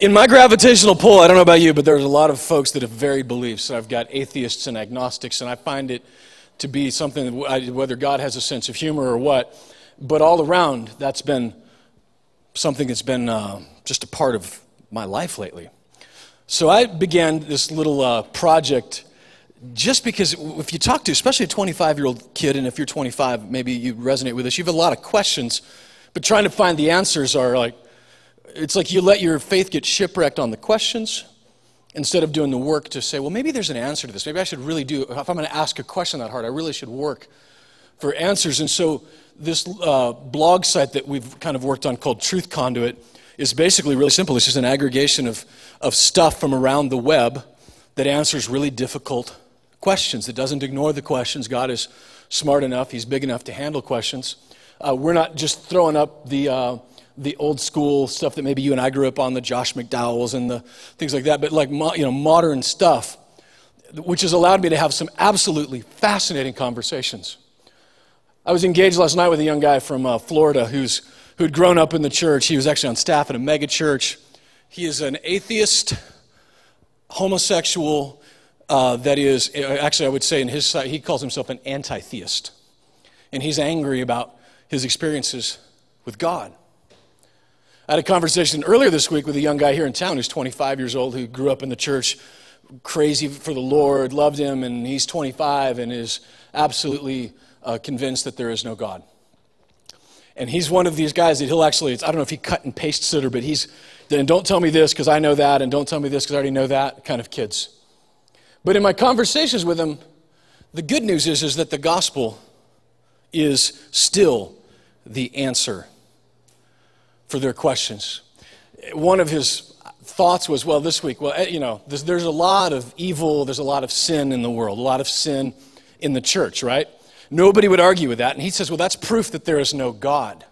In my gravitational pull, I don't know about you, but there's a lot of folks that have varied beliefs. I've got atheists and agnostics, and I find it to be something, whether God has a sense of humor or what, but all around, that's been something that's been uh, just a part of my life lately. So I began this little uh, project just because if you talk to, especially a 25 year old kid, and if you're 25, maybe you resonate with this, you have a lot of questions, but trying to find the answers are like, it's like you let your faith get shipwrecked on the questions instead of doing the work to say, well, maybe there's an answer to this. Maybe I should really do, if I'm going to ask a question that hard, I really should work for answers. And so, this uh, blog site that we've kind of worked on called Truth Conduit is basically really simple. It's just an aggregation of, of stuff from around the web that answers really difficult questions, that doesn't ignore the questions. God is smart enough, He's big enough to handle questions. Uh, we're not just throwing up the. Uh, the old school stuff that maybe you and I grew up on, the Josh McDowells and the things like that, but like you know modern stuff, which has allowed me to have some absolutely fascinating conversations. I was engaged last night with a young guy from uh, Florida who's who'd grown up in the church. He was actually on staff at a mega church. He is an atheist, homosexual. Uh, that is, actually, I would say in his side, he calls himself an anti theist. And he's angry about his experiences with God. I had a conversation earlier this week with a young guy here in town who's 25 years old who grew up in the church, crazy for the Lord, loved him, and he's 25 and is absolutely uh, convinced that there is no God. And he's one of these guys that he'll actually, I don't know if he cut and pastes it or, but he's, and don't tell me this because I know that, and don't tell me this because I already know that kind of kids. But in my conversations with him, the good news is, is that the gospel is still the answer for their questions. One of his thoughts was, well, this week, well, eh, you know, there's, there's a lot of evil, there's a lot of sin in the world, a lot of sin in the church, right? Nobody would argue with that. And he says, well, that's proof that there is no God.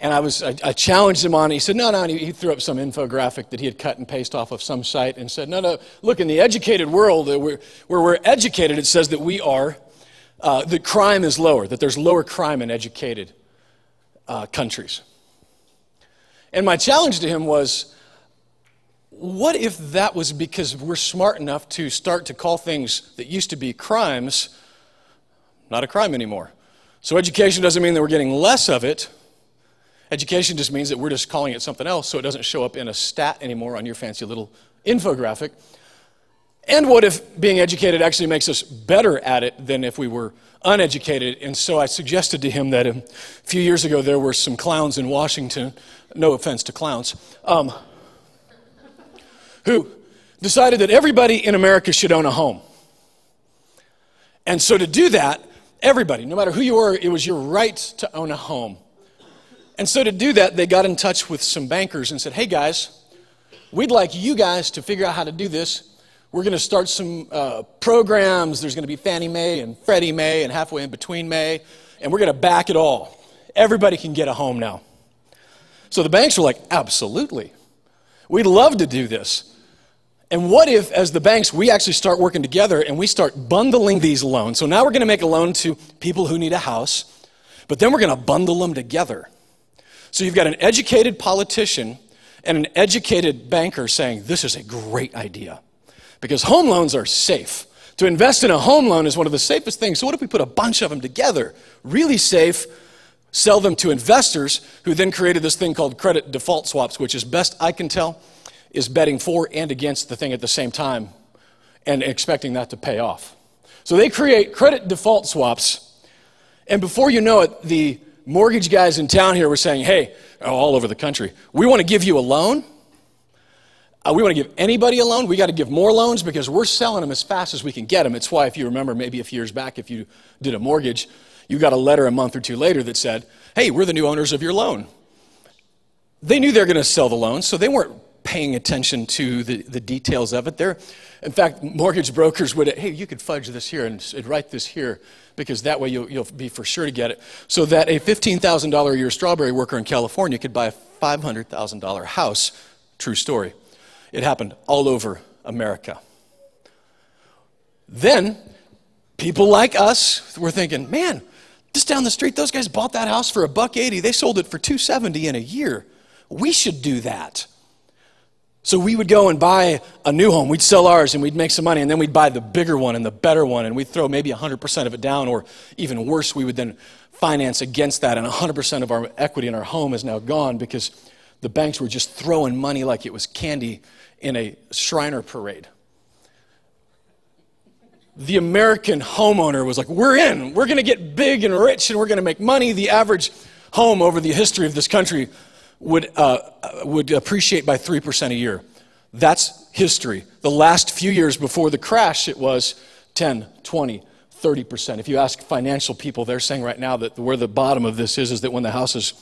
And I, was, I, I challenged him on it. He said, no, no. And he, he, threw up some infographic that he had cut and pasted off of some site and said, no, no, look, in the educated world, where we're educated, it says that we are, uh, that crime is lower, that there's lower crime in educated uh, countries. And my challenge to him was what if that was because we're smart enough to start to call things that used to be crimes not a crime anymore? So, education doesn't mean that we're getting less of it. Education just means that we're just calling it something else so it doesn't show up in a stat anymore on your fancy little infographic. And what if being educated actually makes us better at it than if we were uneducated? And so I suggested to him that a few years ago there were some clowns in Washington, no offense to clowns, um, who decided that everybody in America should own a home. And so to do that, everybody, no matter who you were, it was your right to own a home. And so to do that, they got in touch with some bankers and said, hey guys, we'd like you guys to figure out how to do this we're going to start some uh, programs. There's going to be Fannie Mae and Freddie Mae and halfway in between Mae, and we're going to back it all. Everybody can get a home now. So the banks were like, absolutely. We'd love to do this. And what if, as the banks, we actually start working together and we start bundling these loans? So now we're going to make a loan to people who need a house, but then we're going to bundle them together. So you've got an educated politician and an educated banker saying, This is a great idea because home loans are safe. To invest in a home loan is one of the safest things. So, what if we put a bunch of them together? Really safe, sell them to investors who then created this thing called credit default swaps, which, as best I can tell, is betting for and against the thing at the same time and expecting that to pay off. So, they create credit default swaps, and before you know it, the mortgage guys in town here were saying, hey, all over the country, we want to give you a loan uh, we want to give anybody a loan. We got to give more loans because we're selling them as fast as we can get them. It's why, if you remember, maybe a few years back, if you did a mortgage, you got a letter a month or two later that said, Hey, we're the new owners of your loan. They knew they were going to sell the loan, so they weren't paying attention to the, the details of it. They're, in fact, mortgage brokers would, hey, you could fudge this here and, and write this here because that way you'll, you'll be for sure to get it. So that a $15,000 a year strawberry worker in California could buy a $500,000 house. True story. It happened all over America. Then, people like us were thinking, man, just down the street, those guys bought that house for a buck eighty. They sold it for 270 in a year. We should do that. So we would go and buy a new home. We'd sell ours and we'd make some money, and then we'd buy the bigger one and the better one, and we'd throw maybe 100% of it down, or even worse, we would then finance against that, and 100% of our equity in our home is now gone because the banks were just throwing money like it was candy in a Shriner parade. The American homeowner was like, We're in, we're gonna get big and rich, and we're gonna make money. The average home over the history of this country would, uh, would appreciate by 3% a year. That's history. The last few years before the crash, it was 10, 20, 30%. If you ask financial people, they're saying right now that where the bottom of this is, is that when the houses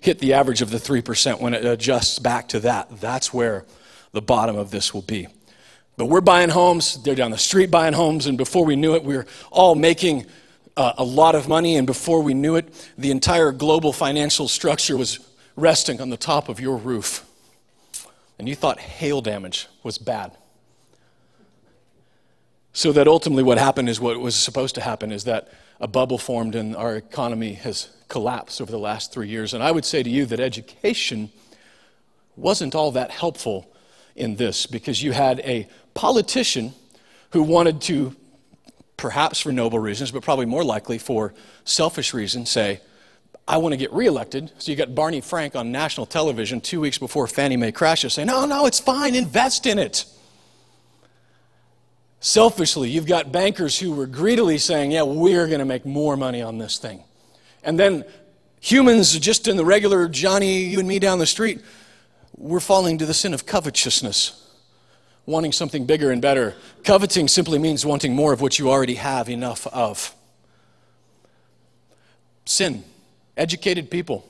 hit the average of the 3%, when it adjusts back to that, that's where the bottom of this will be. But we're buying homes, they're down the street buying homes, and before we knew it, we were all making uh, a lot of money, and before we knew it, the entire global financial structure was resting on the top of your roof. And you thought hail damage was bad. So that ultimately what happened is what was supposed to happen is that a bubble formed and our economy has collapsed over the last three years. And I would say to you that education wasn't all that helpful in this because you had a politician who wanted to perhaps for noble reasons, but probably more likely for selfish reasons, say, I want to get reelected. So you got Barney Frank on national television two weeks before Fannie Mae crashes saying, No, no, it's fine, invest in it. Selfishly, you've got bankers who were greedily saying, Yeah, we're going to make more money on this thing. And then humans, just in the regular Johnny, you and me down the street, we're falling to the sin of covetousness wanting something bigger and better. Coveting simply means wanting more of what you already have enough of. Sin, educated people.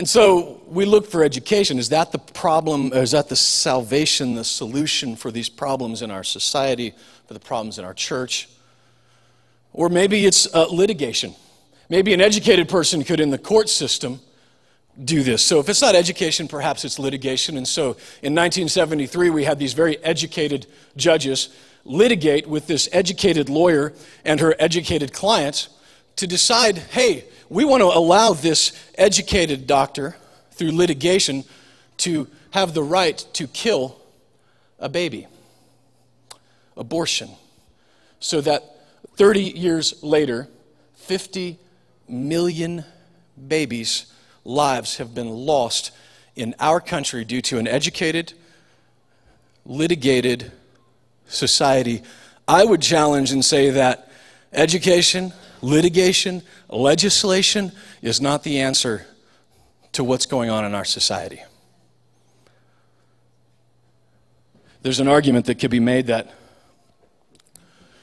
And so we look for education. Is that the problem? Is that the salvation, the solution for these problems in our society, for the problems in our church? Or maybe it's uh, litigation. Maybe an educated person could, in the court system, do this. So if it's not education, perhaps it's litigation. And so in 1973, we had these very educated judges litigate with this educated lawyer and her educated clients to decide hey, we want to allow this educated doctor through litigation to have the right to kill a baby. Abortion. So that 30 years later, 50 million babies lives have been lost in our country due to an educated, litigated society. I would challenge and say that education, litigation, legislation is not the answer to what's going on in our society. There's an argument that could be made that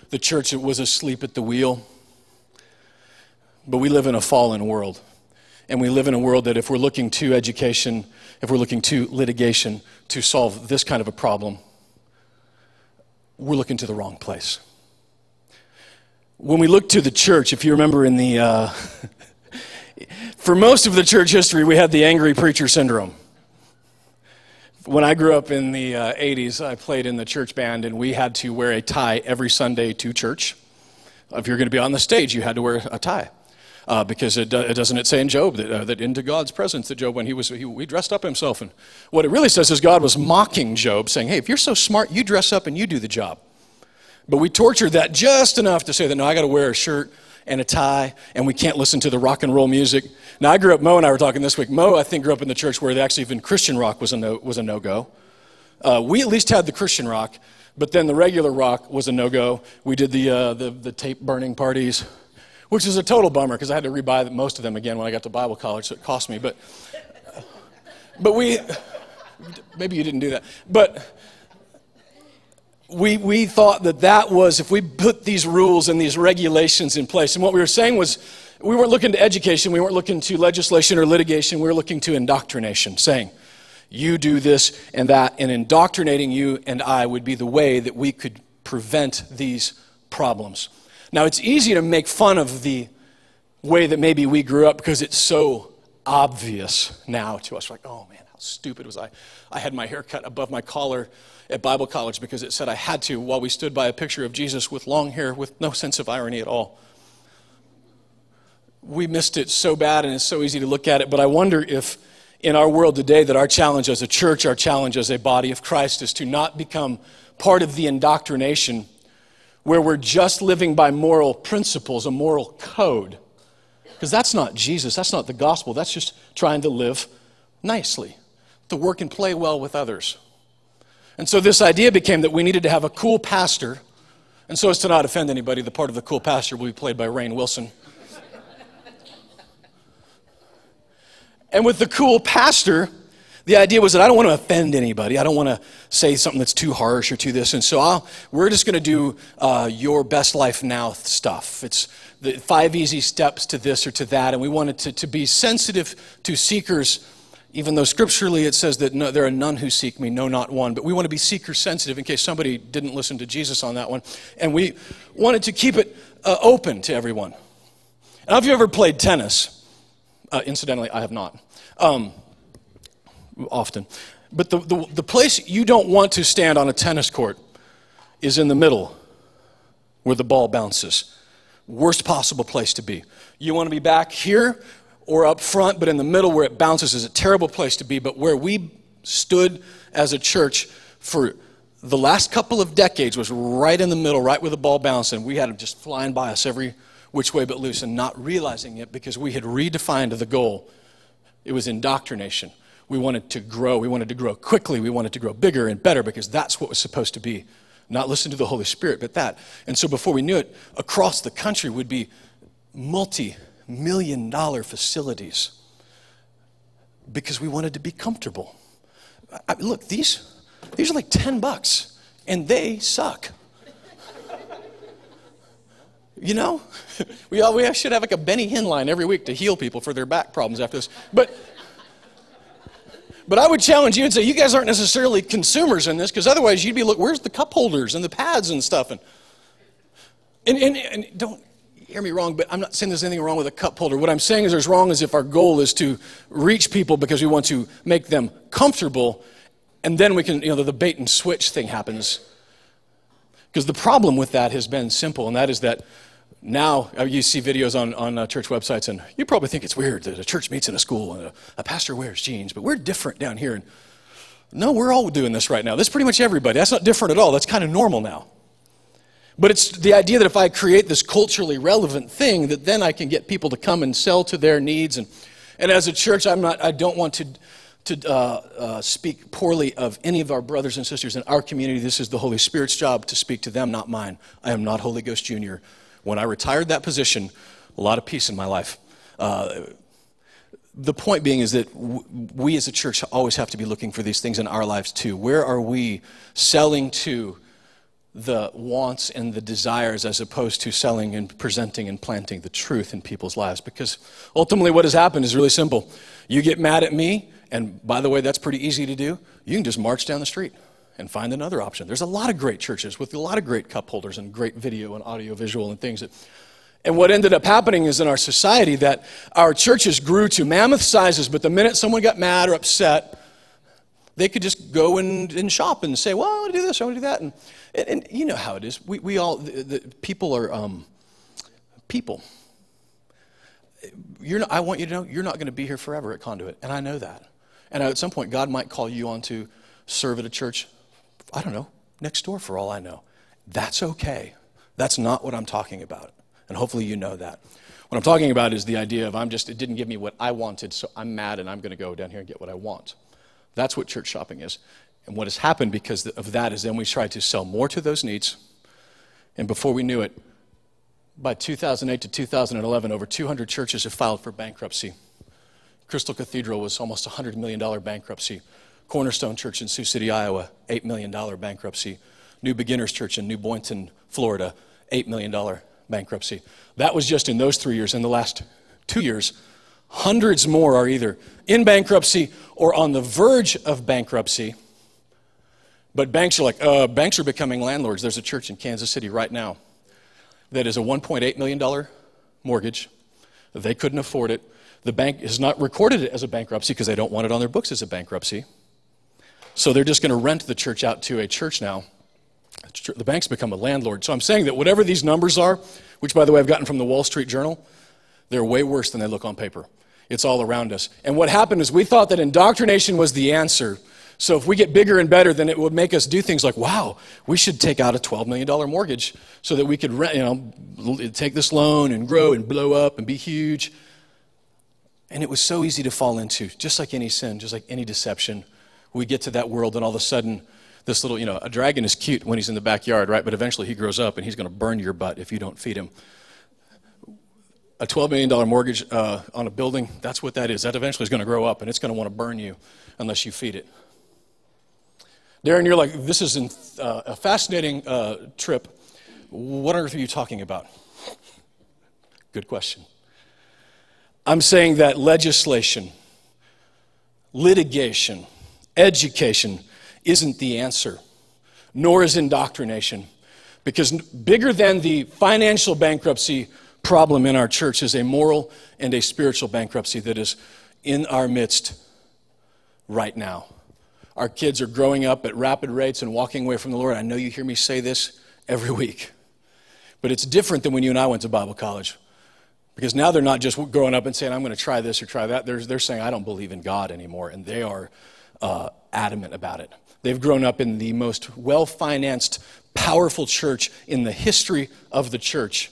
the church was asleep at the wheel, but we live in a fallen world. And we live in a world that if we're looking to education, if we're looking to litigation to solve this kind of a problem, we're looking to the wrong place. When we look to the church, if you remember in the, uh, for most of the church history, we had the angry preacher syndrome. When I grew up in the uh, 80s, I played in the church band, and we had to wear a tie every Sunday to church. If you're going to be on the stage, you had to wear a tie uh, because it, it, doesn't it say in Job that, uh, that into God's presence that Job, when he was, he, he dressed up himself. And what it really says is God was mocking Job, saying, hey, if you're so smart, you dress up and you do the job. But we tortured that just enough to say that, no, I got to wear a shirt and a tie, and we can't listen to the rock and roll music. Now, I grew up, Mo and I were talking this week. Mo, I think, grew up in the church where actually even Christian rock was a no, was a no-go. Uh, we at least had the Christian rock, but then the regular rock was a no-go. We did the, uh, the, the tape burning parties which is a total bummer because I had to rebuy most of them again when I got to Bible college, so it cost me. But, but we, maybe you didn't do that. But we, we thought that that was, if we put these rules and these regulations in place, and what we were saying was, we weren't looking to education, we weren't looking to legislation or litigation, we were looking to indoctrination, saying, you do this and that, and indoctrinating you and I would be the way that we could prevent these problems. Now, it's easy to make fun of the way that maybe we grew up because it's so obvious now to us. Like, oh man, how stupid was I? I had my hair cut above my collar at Bible college because it said I had to while we stood by a picture of Jesus with long hair with no sense of irony at all. We missed it so bad and it's so easy to look at it, but I wonder if in our world today that our challenge as a church, our challenge as a body of Christ, is to not become part of the indoctrination where we're just living by moral principles, a moral code. Because that's not Jesus, that's not the gospel, that's just trying to live nicely, to work and play well with others. And so this idea became that we needed to have a cool pastor. And so as to not offend anybody, the part of the cool pastor will be played by Rainn Wilson. and with the cool pastor, the idea was that I don't want to offend anybody. I don't want to say something that's too harsh or too this. And so I'll, we're just going to do uh, your best life now stuff. It's the five easy steps to this or to that. And we wanted to, to be sensitive to seekers even though scripturally it says that no, there are none who seek me, no, not one. But we want to be seeker sensitive in case somebody didn't listen to Jesus on that one. And we wanted to keep it uh, open to everyone. Now, have you ever played tennis? Uh, incidentally, I have not. Um, often. But the, the, the place you don't want to stand on a tennis court is in the middle where the ball bounces. Worst possible place to be. You want to be back here or up front, but in the middle where it bounces is a terrible place to be. But where we stood as a church for the last couple of decades was right in the middle, right where the ball bounced, and we had them just flying by us every which way but loose and not realizing it because we had redefined the goal. It was indoctrination. We wanted to grow. We wanted to grow quickly. We wanted to grow bigger and better because that's what was supposed to be. Not listen to the Holy Spirit, but that. And so before we knew it, across the country would be multi million dollar facilities because we wanted to be comfortable. I, look, these, these are like 10 bucks and they suck. You know, we, all, we should have like a Benny Hinn line every week to heal people for their back problems after this. But, but I would challenge you and say, you guys aren't necessarily consumers in this because otherwise you'd be, look, where's the cup holders and the pads and stuff? And, and, and, and don't, hear me wrong, but I'm not saying there's anything wrong with a cup holder. What I'm saying is there's wrong is if our goal is to reach people because we want to make them comfortable, and then we can, you know, the bait and switch thing happens. Because the problem with that has been simple, and that is that now uh, you see videos on, on uh, church websites, and you probably think it's weird that a church meets in a school and a, a pastor wears jeans, but we're different down here. And no, we're all doing this right now. That's pretty much everybody. That's not different at all. That's kind of normal now. But it's the idea that if I create this culturally relevant thing, that then I can get people to come and sell to their needs. And, and as a church, I'm not, I don't want to, to uh, uh, speak poorly of any of our brothers and sisters in our community. This is the Holy Spirit's job to speak to them, not mine. I am not Holy Ghost Jr. When I retired that position, a lot of peace in my life. Uh, the point being is that we as a church always have to be looking for these things in our lives too. Where are we selling to? The wants and the desires as opposed to selling and presenting and planting the truth in people's lives. Because ultimately, what has happened is really simple. You get mad at me, and by the way, that's pretty easy to do. You can just march down the street and find another option. There's a lot of great churches with a lot of great cup holders and great video and audio visual and things that. And what ended up happening is in our society that our churches grew to mammoth sizes, but the minute someone got mad or upset, they could just go and, and shop and say, well, I want to do this, I want to do that. And, and, and, you know how it is. We, we all, the, the people are um, people. You're not, I want you to know you're not going to be here forever at Conduit, and I know that. And at some point, God might call you on to serve at a church, I don't know, next door for all I know. That's okay. That's not what I'm talking about. And hopefully you know that. What I'm talking about is the idea of I'm just, it didn't give me what I wanted, so I'm mad and I'm going to go down here and get what I want. That's what church shopping is. And what has happened because of that is then we tried to sell more to those needs. And before we knew it, by 2008 to 2011, over 200 churches have filed for bankruptcy. Crystal Cathedral was almost a $100 million bankruptcy. Cornerstone Church in Sioux City, Iowa, $8 million bankruptcy. New Beginners Church in New Boynton, Florida, $8 million bankruptcy. That was just in those three years. In the last two years, Hundreds more are either in bankruptcy or on the verge of bankruptcy. But banks are like, uh, banks are becoming landlords. There's a church in Kansas City right now that is a $1.8 million mortgage. They couldn't afford it. The bank has not recorded it as a bankruptcy because they don't want it on their books as a bankruptcy. So they're just going to rent the church out to a church now. The bank's become a landlord. So I'm saying that whatever these numbers are, which by the way I've gotten from the Wall Street Journal, they're way worse than they look on paper. It's all around us. And what happened is we thought that indoctrination was the answer. So if we get bigger and better, then it would make us do things like, wow, we should take out a $12 million mortgage so that we could you know, take this loan and grow and blow up and be huge. And it was so easy to fall into, just like any sin, just like any deception. We get to that world, and all of a sudden, this little, you know, a dragon is cute when he's in the backyard, right? But eventually he grows up and he's going to burn your butt if you don't feed him a $12 million mortgage uh, on a building, that's what that is. That eventually is going to grow up and it's going to want to burn you unless you feed it. Darren, you're like, this is an, uh, a fascinating uh, trip. What on earth are you talking about? Good question. I'm saying that legislation, litigation, education isn't the answer, nor is indoctrination. Because bigger than the financial bankruptcy problem in our church is a moral and a spiritual bankruptcy that is in our midst right now. Our kids are growing up at rapid rates and walking away from the Lord. I know you hear me say this every week. But it's different than when you and I went to Bible college. Because now they're not just growing up and saying, I'm going to try this or try that. They're, they're saying, I don't believe in God anymore. And they are uh, adamant about it. They've grown up in the most well financed, powerful church in the history of the church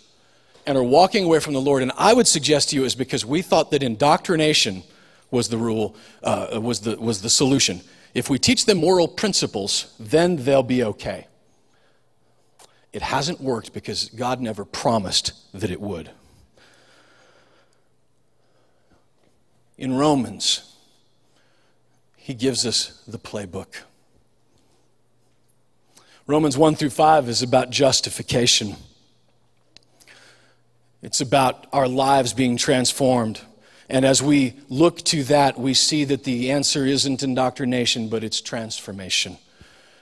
and are walking away from the Lord. And I would suggest to you is because we thought that indoctrination was the rule, uh, was, the, was the solution. If we teach them moral principles, then they'll be okay. It hasn't worked because God never promised that it would. In Romans, he gives us the playbook. Romans 1 through 5 is about justification. It's about our lives being transformed. And as we look to that, we see that the answer isn't indoctrination, but it's transformation.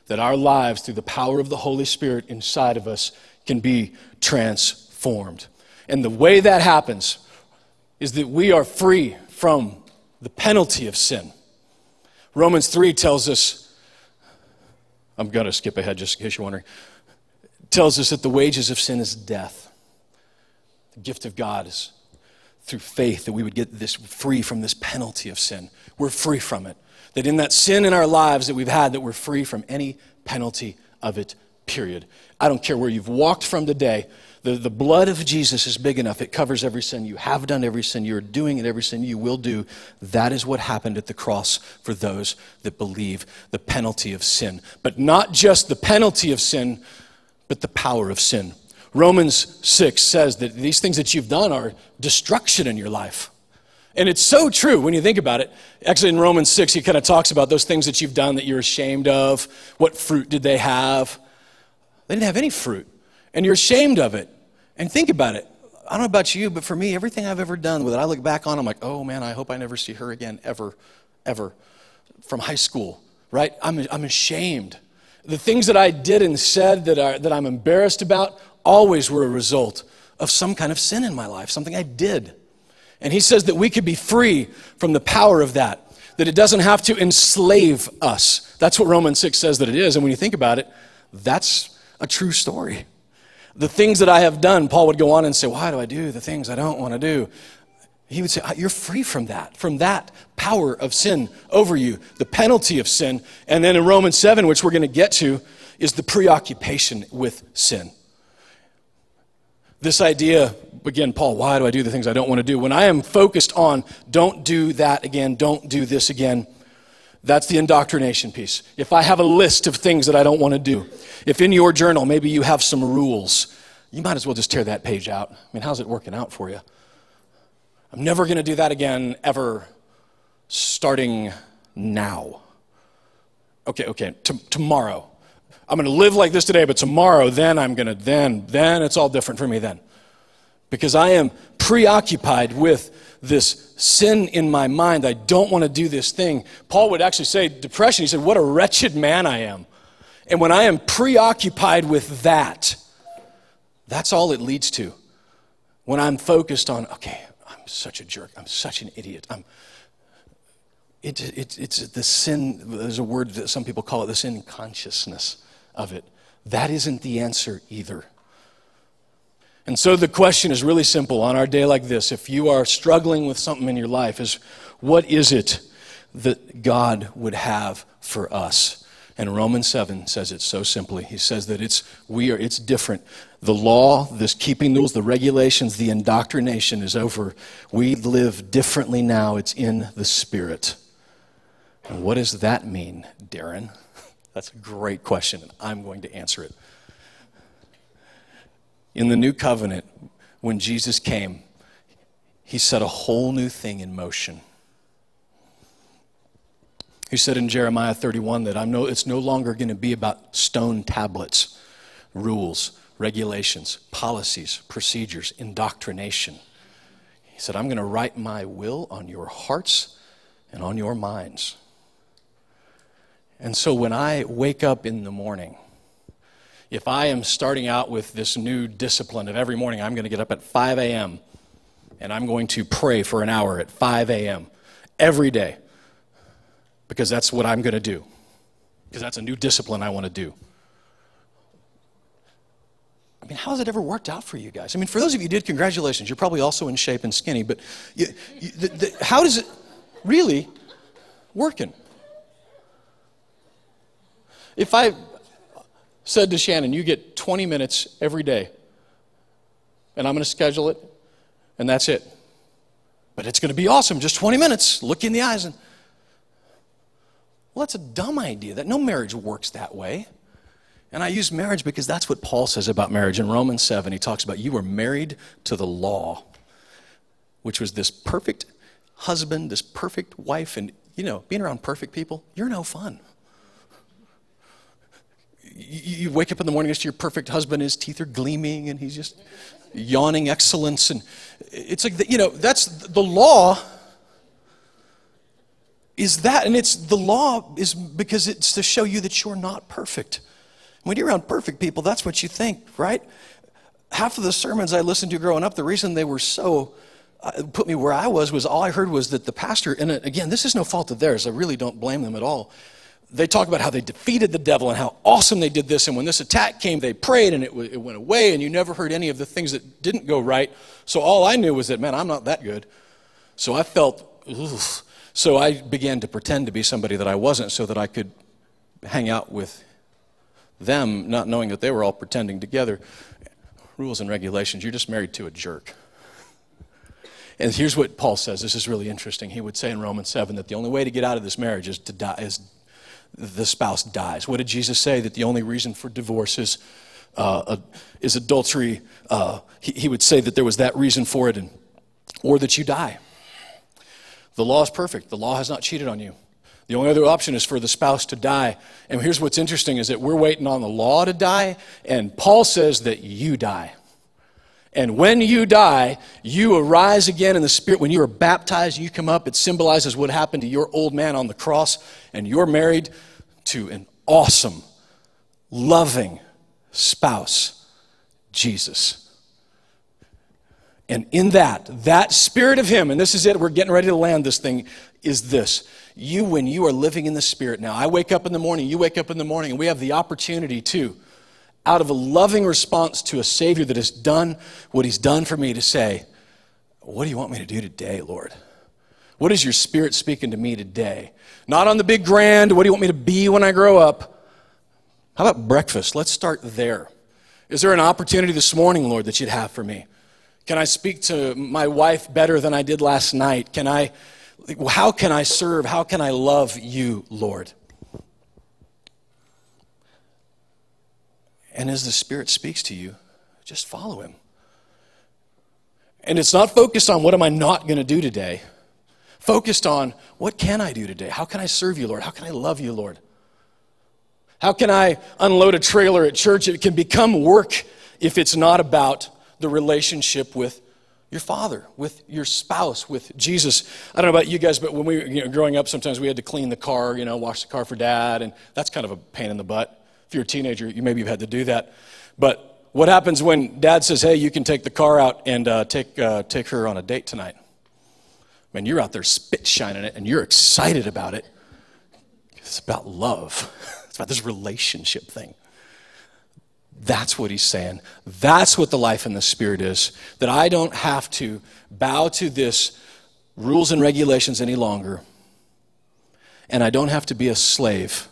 That our lives, through the power of the Holy Spirit inside of us, can be transformed. And the way that happens is that we are free from the penalty of sin. Romans 3 tells us, I'm going to skip ahead just in case you're wondering, tells us that the wages of sin is death. The gift of God is through faith that we would get this free from this penalty of sin. We're free from it. That in that sin in our lives that we've had, that we're free from any penalty of it, period. I don't care where you've walked from today. The, the blood of Jesus is big enough. It covers every sin you have done, every sin you're doing, and every sin you will do. That is what happened at the cross for those that believe the penalty of sin. But not just the penalty of sin, but the power of sin. Romans 6 says that these things that you've done are destruction in your life. And it's so true when you think about it. Actually, in Romans 6, he kind of talks about those things that you've done that you're ashamed of. What fruit did they have? They didn't have any fruit. And you're ashamed of it. And think about it. I don't know about you, but for me, everything I've ever done with it, I look back on, I'm like, oh man, I hope I never see her again, ever, ever. From high school, right? I'm, I'm ashamed. The things that I did and said that, are, that I'm embarrassed about, always were a result of some kind of sin in my life, something I did. And he says that we could be free from the power of that, that it doesn't have to enslave us. That's what Romans 6 says that it is. And when you think about it, that's a true story. The things that I have done, Paul would go on and say, Why do I do the things I don't want to do? He would say, ah, You're free from that, from that power of sin over you, the penalty of sin. And then in Romans 7, which we're going to get to, is the preoccupation with sin. This idea, again, Paul, why do I do the things I don't want to do? When I am focused on don't do that again, don't do this again, that's the indoctrination piece. If I have a list of things that I don't want to do, if in your journal maybe you have some rules, you might as well just tear that page out. I mean, how's it working out for you? I'm never going to do that again, ever, starting now. Okay, okay, T- tomorrow. I'm going to live like this today, but tomorrow, then I'm going to, then, then it's all different for me then. Because I am preoccupied with this sin in my mind. I don't want to do this thing. Paul would actually say, depression, he said, What a wretched man I am. And when I am preoccupied with that, that's all it leads to. When I'm focused on, okay, I'm such a jerk, I'm such an idiot, I'm, it, it, it's the sin, there's a word that some people call it the sin consciousness of it. That isn't the answer either. And so the question is really simple on our day like this. If you are struggling with something in your life, is what is it that God would have for us? And Romans 7 says it so simply. He says that it's we are it's different. The law, this keeping rules, the regulations, the indoctrination is over. We live differently now. It's in the spirit. And what does that mean, Darren? That's a great question, and I'm going to answer it. In the new covenant, when Jesus came, he set a whole new thing in motion. He said in Jeremiah 31 that I'm no, it's no longer going to be about stone tablets, rules, regulations, policies, procedures, indoctrination. He said, I'm going to write my will on your hearts and on your minds. And so when I wake up in the morning, if I am starting out with this new discipline of every morning, I'm going to get up at 5 a.m. and I'm going to pray for an hour at 5 a.m. every day because that's what I'm going to do, because that's a new discipline I want to do. Mean, how has it ever worked out for you guys? I mean, for those of you who did, congratulations. You're probably also in shape and skinny, but you, you, the, the, how does it really working? If I said to Shannon, You get 20 minutes every day, and I'm going to schedule it, and that's it. But it's going to be awesome, just 20 minutes. Look in the eyes and, well, that's a dumb idea. That no marriage works that way. And I use marriage because that's what Paul says about marriage. In Romans 7, he talks about you were married to the law, which was this perfect husband, this perfect wife. And, you know, being around perfect people, you're no fun you wake up in the morning next to your perfect husband, his teeth are gleaming, and he's just yawning excellence. And it's like, the, you know, that's the law is that. And it's the law is because it's to show you that you're not perfect. When you're around perfect people, that's what you think, right? Half of the sermons I listened to growing up, the reason they were so uh, put me where I was was all I heard was that the pastor, and again, this is no fault of theirs. I really don't blame them at all they talk about how they defeated the devil and how awesome they did this. And when this attack came, they prayed and it, it went away, and you never heard any of the things that didn't go right. So all I knew was that, man, I'm not that good. So I felt, so I began to pretend to be somebody that I wasn't so that I could hang out with them, not knowing that they were all pretending together. Rules and regulations, you're just married to a jerk. And here's what Paul says. This is really interesting. He would say in Romans 7 that the only way to get out of this marriage is to die, is the spouse dies. What did Jesus say? That the only reason for divorce is, uh, is adultery. Uh, he, he would say that there was that reason for it, and, or that you die. The law is perfect. The law has not cheated on you. The only other option is for the spouse to die. And here's what's interesting is that we're waiting on the law to die, and Paul says that you die. And when you die, you arise again in the Spirit. When you are baptized, you come up. It symbolizes what happened to your old man on the cross. And you're married to an awesome, loving spouse, Jesus. And in that, that spirit of Him, and this is it, we're getting ready to land this thing, is this. You, when you are living in the Spirit now, I wake up in the morning, you wake up in the morning, and we have the opportunity to out of a loving response to a Savior that has done what He's done for me to say, What do you want me to do today, Lord? What is your Spirit speaking to me today? Not on the big grand, what do you want me to be when I grow up? How about breakfast? Let's start there. Is there an opportunity this morning, Lord, that you'd have for me? Can I speak to my wife better than I did last night? Can I, how can I serve? How can I love you, Lord? And as the Spirit speaks to you, just follow Him. And it's not focused on what am I not going to do today. Focused on what can I do today? How can I serve you, Lord? How can I love you, Lord? How can I unload a trailer at church? It can become work if it's not about the relationship with your father, with your spouse, with Jesus. I don't know about you guys, but when we were you know, growing up, sometimes we had to clean the car, you know, wash the car for dad, and that's kind of a pain in the butt. If you're a teenager, you maybe have had to do that. But what happens when dad says, hey, you can take the car out and uh, take, uh, take her on a date tonight? Man, you're out there spit shining it and you're excited about it. It's about love, it's about this relationship thing. That's what he's saying. That's what the life in the Spirit is. That I don't have to bow to this rules and regulations any longer. And I don't have to be a slave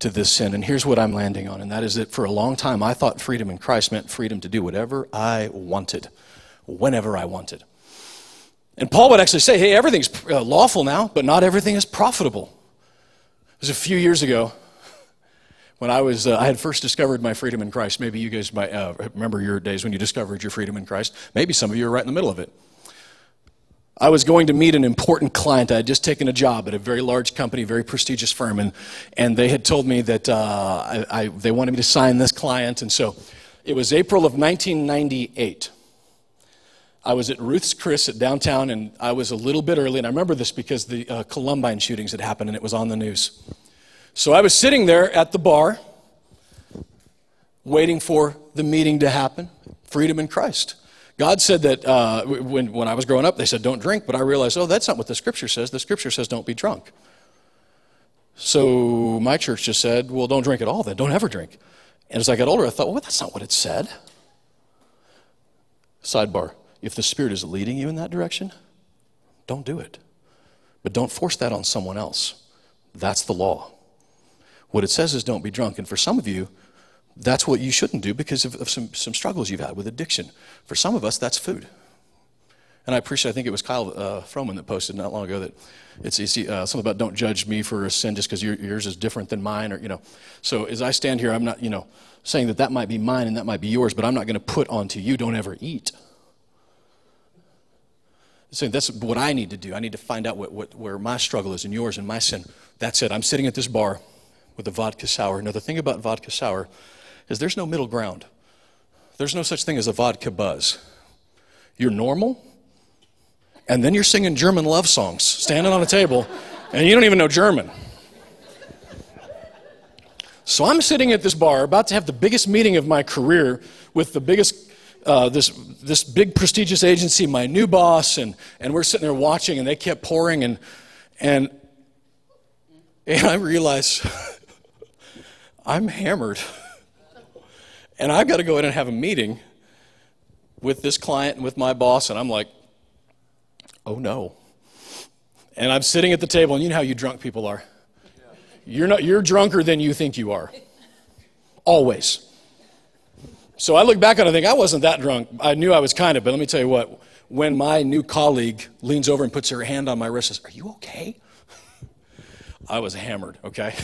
to this sin. And here's what I'm landing on, and that is that for a long time I thought freedom in Christ meant freedom to do whatever I wanted, whenever I wanted. And Paul would actually say, hey, everything's uh, lawful now, but not everything is profitable. It was a few years ago when I was, uh, I had first discovered my freedom in Christ. Maybe you guys might uh, remember your days when you discovered your freedom in Christ. Maybe some of you are right in the middle of it. I was going to meet an important client. I had just taken a job at a very large company, very prestigious firm, and, and they had told me that uh, I, I, they wanted me to sign this client. And so it was April of 1998. I was at Ruth's Chris at downtown, and I was a little bit early. And I remember this because the uh, Columbine shootings had happened, and it was on the news. So I was sitting there at the bar, waiting for the meeting to happen freedom in Christ. God said that uh, when, when I was growing up, they said, don't drink, but I realized, oh, that's not what the scripture says. The scripture says, don't be drunk. So my church just said, well, don't drink at all then. Don't ever drink. And as I got older, I thought, well, that's not what it said. Sidebar if the Spirit is leading you in that direction, don't do it. But don't force that on someone else. That's the law. What it says is don't be drunk. And for some of you, that's what you shouldn't do because of, of some, some struggles you've had with addiction. For some of us, that's food. And I appreciate, I think it was Kyle uh, Froman that posted not long ago that it's, uh, something about don't judge me for a sin just because yours is different than mine, or, you know. So as I stand here, I'm not, you know, saying that that might be mine and that might be yours, but I'm not going to put onto you, don't ever eat. So that's what I need to do. I need to find out what, what, where my struggle is and yours and my sin. That's it. I'm sitting at this bar with a vodka sour. Now, the thing about vodka sour is there's no middle ground. There's no such thing as a vodka buzz. You're normal, and then you're singing German love songs, standing on a table, and you don't even know German. So I'm sitting at this bar, about to have the biggest meeting of my career with the biggest, uh, this, this big prestigious agency, my new boss, and, and we're sitting there watching, and they kept pouring, and, and, and I realized I'm hammered. And I've got to go in and have a meeting with this client and with my boss, and I'm like, oh no. And I'm sitting at the table, and you know how you drunk people are. You're, not, you're drunker than you think you are. Always. So I look back and think, I wasn't that drunk. I knew I was kind of, but let me tell you what. When my new colleague leans over and puts her hand on my wrist and says, Are you okay? I was hammered, okay?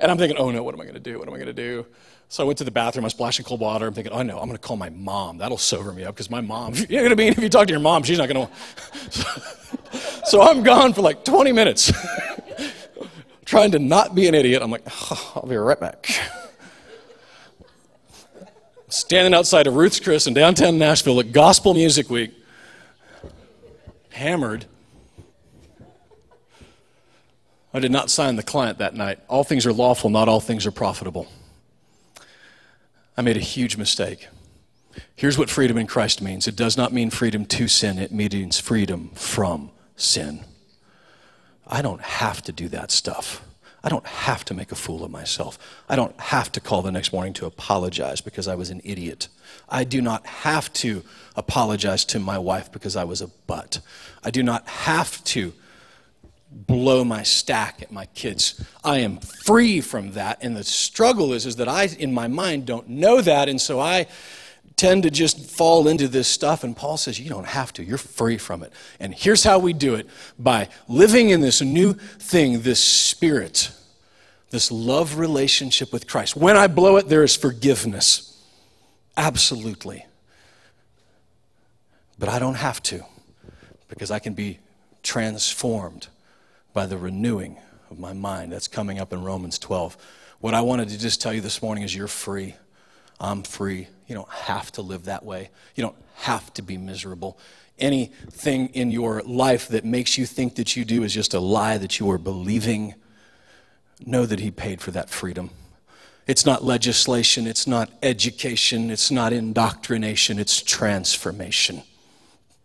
And I'm thinking, oh no, what am I going to do? What am I going to do? So I went to the bathroom, I was splashing cold water. I'm thinking, oh no, I'm going to call my mom. That'll sober me up because my mom, you know what I mean? If you talk to your mom, she's not going to. so I'm gone for like 20 minutes trying to not be an idiot. I'm like, oh, I'll be right back. Standing outside of Ruth's Chris in downtown Nashville at Gospel Music Week, hammered. I did not sign the client that night. All things are lawful, not all things are profitable. I made a huge mistake. Here's what freedom in Christ means it does not mean freedom to sin, it means freedom from sin. I don't have to do that stuff. I don't have to make a fool of myself. I don't have to call the next morning to apologize because I was an idiot. I do not have to apologize to my wife because I was a butt. I do not have to blow my stack at my kids. I am free from that. And the struggle is, is that I, in my mind, don't know that. And so I tend to just fall into this stuff. And Paul says, You don't have to. You're free from it. And here's how we do it by living in this new thing, this spirit, this love relationship with Christ. When I blow it, there is forgiveness. Absolutely. But I don't have to because I can be transformed by the renewing of my mind. That's coming up in Romans 12. What I wanted to just tell you this morning is you're free. I'm free. You don't have to live that way. You don't have to be miserable. Anything in your life that makes you think that you do is just a lie that you are believing. Know that He paid for that freedom. It's not legislation, it's not education, it's not indoctrination, it's transformation.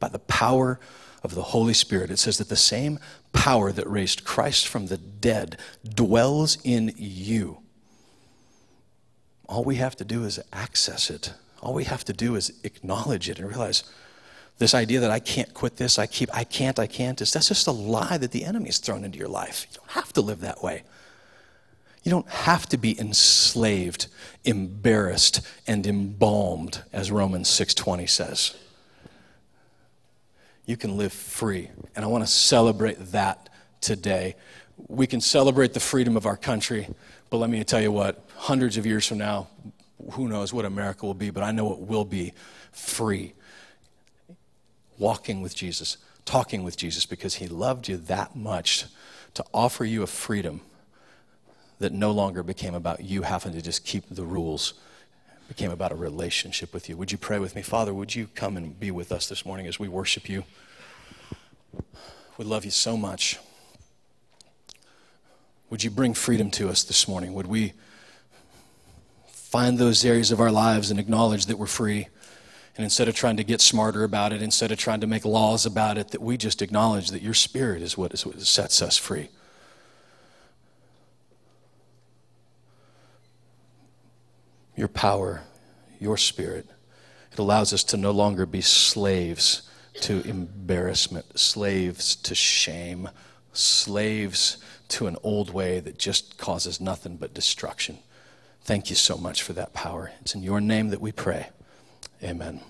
By the power of the Holy Spirit, it says that the same power that raised Christ from the dead dwells in you. all we have to do is access it. All we have to do is acknowledge it and realize this idea that I can't quit this, I keep, I can't, I can't, is that's just a lie that the enemy's thrown into your life. You don't have to live that way. You don't have to be enslaved, embarrassed, and embalmed, as Romans 6:20 says. You can live free, and I want to celebrate that today. We can celebrate the freedom of our country, but let me tell you what, hundreds of years from now, who knows what America will be, but I know it will be free walking with Jesus, talking with Jesus, because he loved you that much to offer you a freedom that no longer became about you having to just keep the rules. It became about a relationship with you. Would you pray with me? Father, would you come and be with us this morning as we worship you? We love you so much. Would you bring freedom to us this morning? Would we find those areas of our lives and acknowledge that we're free? And instead of trying to get smarter about it, instead of trying to make laws about it, that we just acknowledge that your spirit is what, is what sets us free. Your power, your spirit, it allows us to no longer be slaves to embarrassment, slaves to shame, slaves to an old way that just causes nothing but destruction. Thank you so much for that power. It's in your name that we pray. Amen.